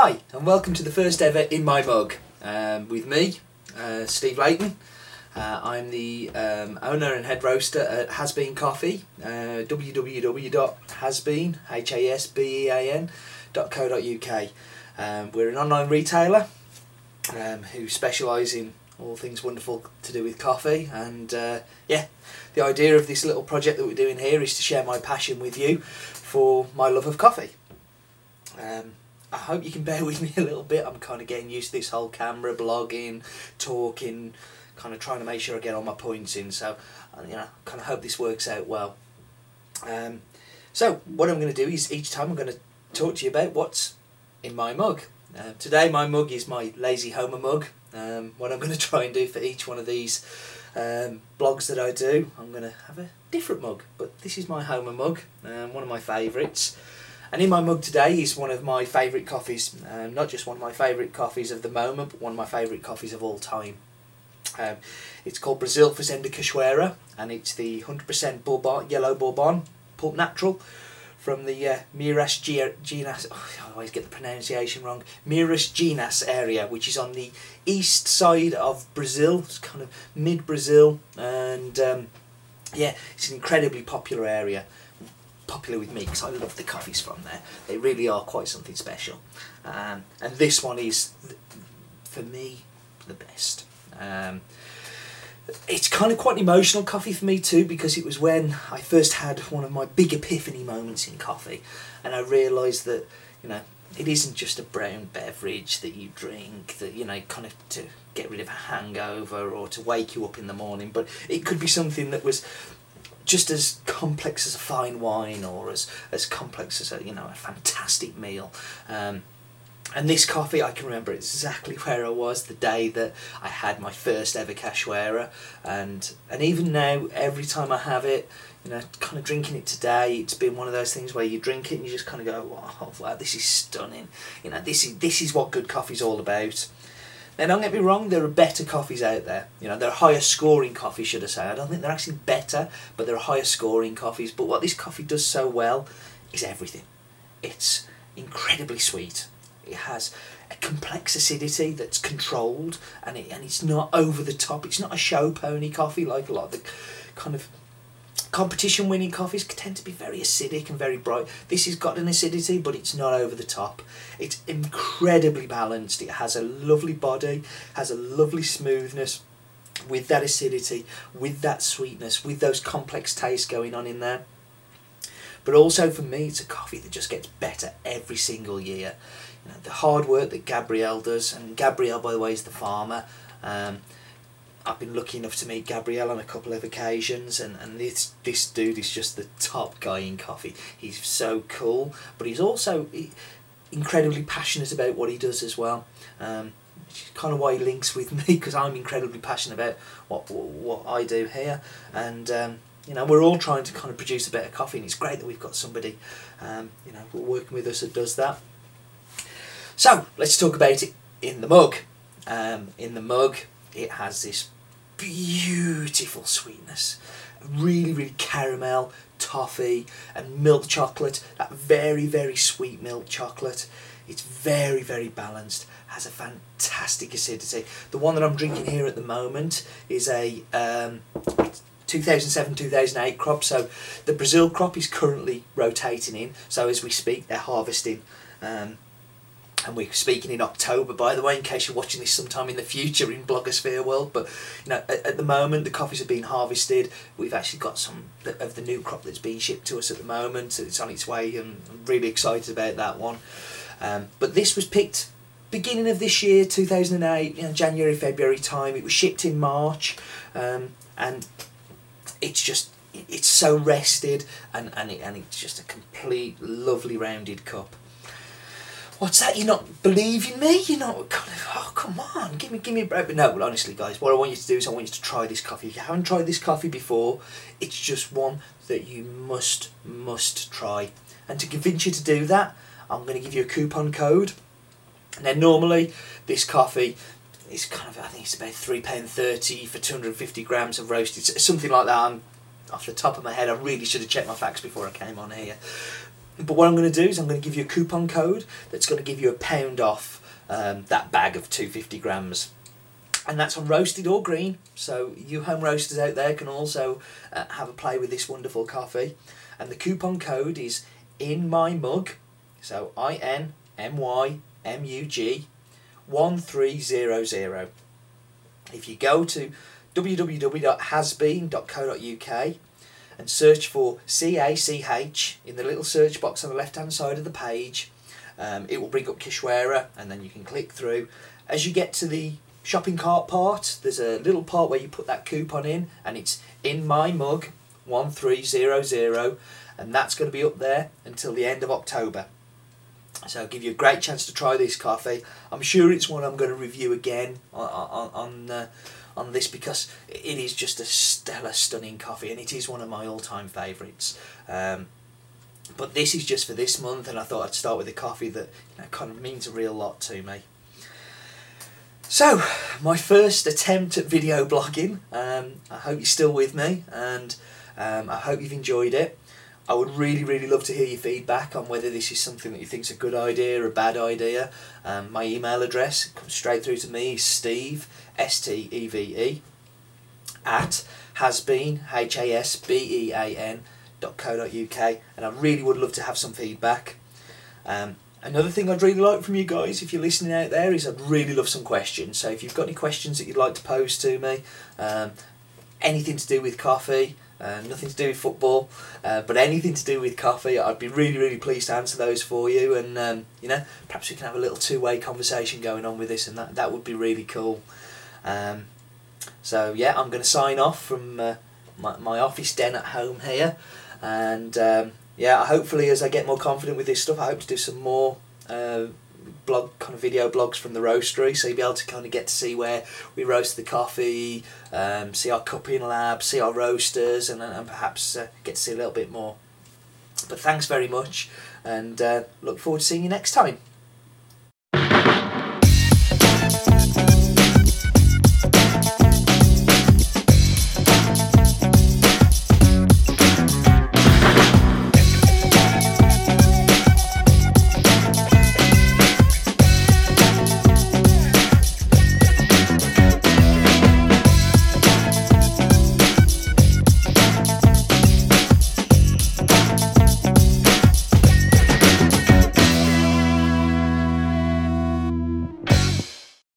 Hi, and welcome to the first ever In My Mug um, with me, uh, Steve Leighton. Uh, I'm the um, owner and head roaster at Has Bean Coffee, uh, www.hasbean, H-A-S-B-E-A-N, .co.uk. Um, we're an online retailer um, who specialise in all things wonderful to do with coffee and uh, yeah the idea of this little project that we're doing here is to share my passion with you for my love of coffee um, I hope you can bear with me a little bit I'm kind of getting used to this whole camera blogging talking kind of trying to make sure I get all my points in so you know kind of hope this works out well um, so what I'm going to do is each time I'm going to talk to you about what's in my mug uh, today my mug is my lazy homer mug um, what I'm going to try and do for each one of these um, blogs that I do, I'm going to have a different mug. But this is my Homer mug, um, one of my favourites. And in my mug today is one of my favourite coffees. Um, not just one of my favourite coffees of the moment, but one of my favourite coffees of all time. Um, it's called Brazil Fazenda Cachoeira, and it's the 100% Bourbon, yellow Bourbon, pulp natural from the uh, Miras Genas, oh, I always get the pronunciation wrong, Miras Genas area, which is on the east side of Brazil, it's kind of mid Brazil, and um, yeah, it's an incredibly popular area. Popular with me because I love the coffees from there. They really are quite something special. Um, and this one is, for me, the best. Um, it's kind of quite an emotional coffee for me too because it was when I first had one of my big epiphany moments in coffee and I realised that you know it isn't just a brown beverage that you drink that you know kind of to get rid of a hangover or to wake you up in the morning but it could be something that was just as complex as a fine wine or as as complex as a you know a fantastic meal um, and this coffee, I can remember exactly where I was the day that I had my first ever cachoeira, and and even now, every time I have it, you know, kind of drinking it today, it's been one of those things where you drink it and you just kind of go, wow, wow this is stunning. You know, this is this is what good coffee's all about. Now, don't get me wrong, there are better coffees out there. You know, there are higher scoring coffees, should I say. I don't think they're actually better, but there are higher scoring coffees. But what this coffee does so well is everything. It's incredibly sweet it has a complex acidity that's controlled and it and it's not over the top. It's not a show pony coffee like a lot of the kind of competition winning coffees tend to be very acidic and very bright. This has got an acidity, but it's not over the top. It's incredibly balanced. It has a lovely body, has a lovely smoothness with that acidity, with that sweetness, with those complex tastes going on in there. But also for me, it's a coffee that just gets better every single year you know, the hard work that Gabrielle does, and Gabrielle, by the way, is the farmer. Um, I've been lucky enough to meet Gabrielle on a couple of occasions, and, and this this dude is just the top guy in coffee. He's so cool, but he's also incredibly passionate about what he does as well. Um, which is kind of why he links with me because I'm incredibly passionate about what what, I do here, and um, you know we're all trying to kind of produce a better coffee, and it's great that we've got somebody um, you know working with us that does that. So let's talk about it in the mug. Um, in the mug, it has this beautiful sweetness, really, really caramel, toffee, and milk chocolate. That very, very sweet milk chocolate. It's very, very balanced. Has a fantastic acidity. The one that I'm drinking here at the moment is a um, 2007-2008 crop. So the Brazil crop is currently rotating in. So as we speak, they're harvesting. Um, and we're speaking in October, by the way, in case you're watching this sometime in the future in blogosphere world. But you know, at, at, the moment, the coffees are being harvested. We've actually got some of the new crop that's being shipped to us at the moment. It's on its way, and I'm really excited about that one. Um, but this was picked beginning of this year, 2008, you know, January, February time. It was shipped in March, um, and it's just it's so rested, and and, it, and it's just a complete lovely rounded cup what's that? You're not believing me? You're not kind of, oh, come on, give me, give me a break. But no, well, honestly, guys, what I want you to do is I want you to try this coffee. If you haven't tried this coffee before, it's just one that you must, must try. And to convince you to do that, I'm going to give you a coupon code. And then normally, this coffee is kind of, I think it's about £3.30 for 250 grams of roasted, something like that. I'm off the top of my head, I really should have checked my facts before I came on here. But what I'm going to do is I'm going to give you a coupon code that's going to give you a pound off um, that bag of 250 grams. And that's on roasted or green, so you home roasters out there can also uh, have a play with this wonderful coffee. And the coupon code is in my mug, so I N M Y M U G 1300. If you go to www.hasbean.co.uk and search for CACH in the little search box on the left hand side of the page, um, it will bring up Cachoeira and then you can click through. As you get to the shopping cart part, there's a little part where you put that coupon in and it's in my mug 1300 and that's going to be up there until the end of October. So I'll give you a great chance to try this coffee. I'm sure it's one I'm going to review again on on on, uh, on this because it is just a stellar, stunning coffee, and it is one of my all-time favourites. Um, but this is just for this month, and I thought I'd start with a coffee that you know, kind of means a real lot to me. So, my first attempt at video blogging. Um, I hope you're still with me, and um, I hope you've enjoyed it. I would really, really love to hear your feedback on whether this is something that you think is a good idea or a bad idea. Um, my email address comes straight through to me, Steve, S T E V E, at hasbean, H A S B E A N, dot co dot uk, and I really would love to have some feedback. Um, another thing I'd really like from you guys, if you're listening out there, is I'd really love some questions. So if you've got any questions that you'd like to pose to me, um, anything to do with coffee, uh, nothing to do with football, uh, but anything to do with coffee. I'd be really, really pleased to answer those for you, and um, you know, perhaps we can have a little two-way conversation going on with this, and that that would be really cool. Um, so yeah, I'm going to sign off from uh, my my office den at home here, and um, yeah, hopefully as I get more confident with this stuff, I hope to do some more uh, blog kind of video blogs from the roastery so you'll be able to kind of get to see where we roast the coffee um, see our cupping lab see our roasters and, and perhaps uh, get to see a little bit more. But thanks very much and uh, look forward to seeing you next time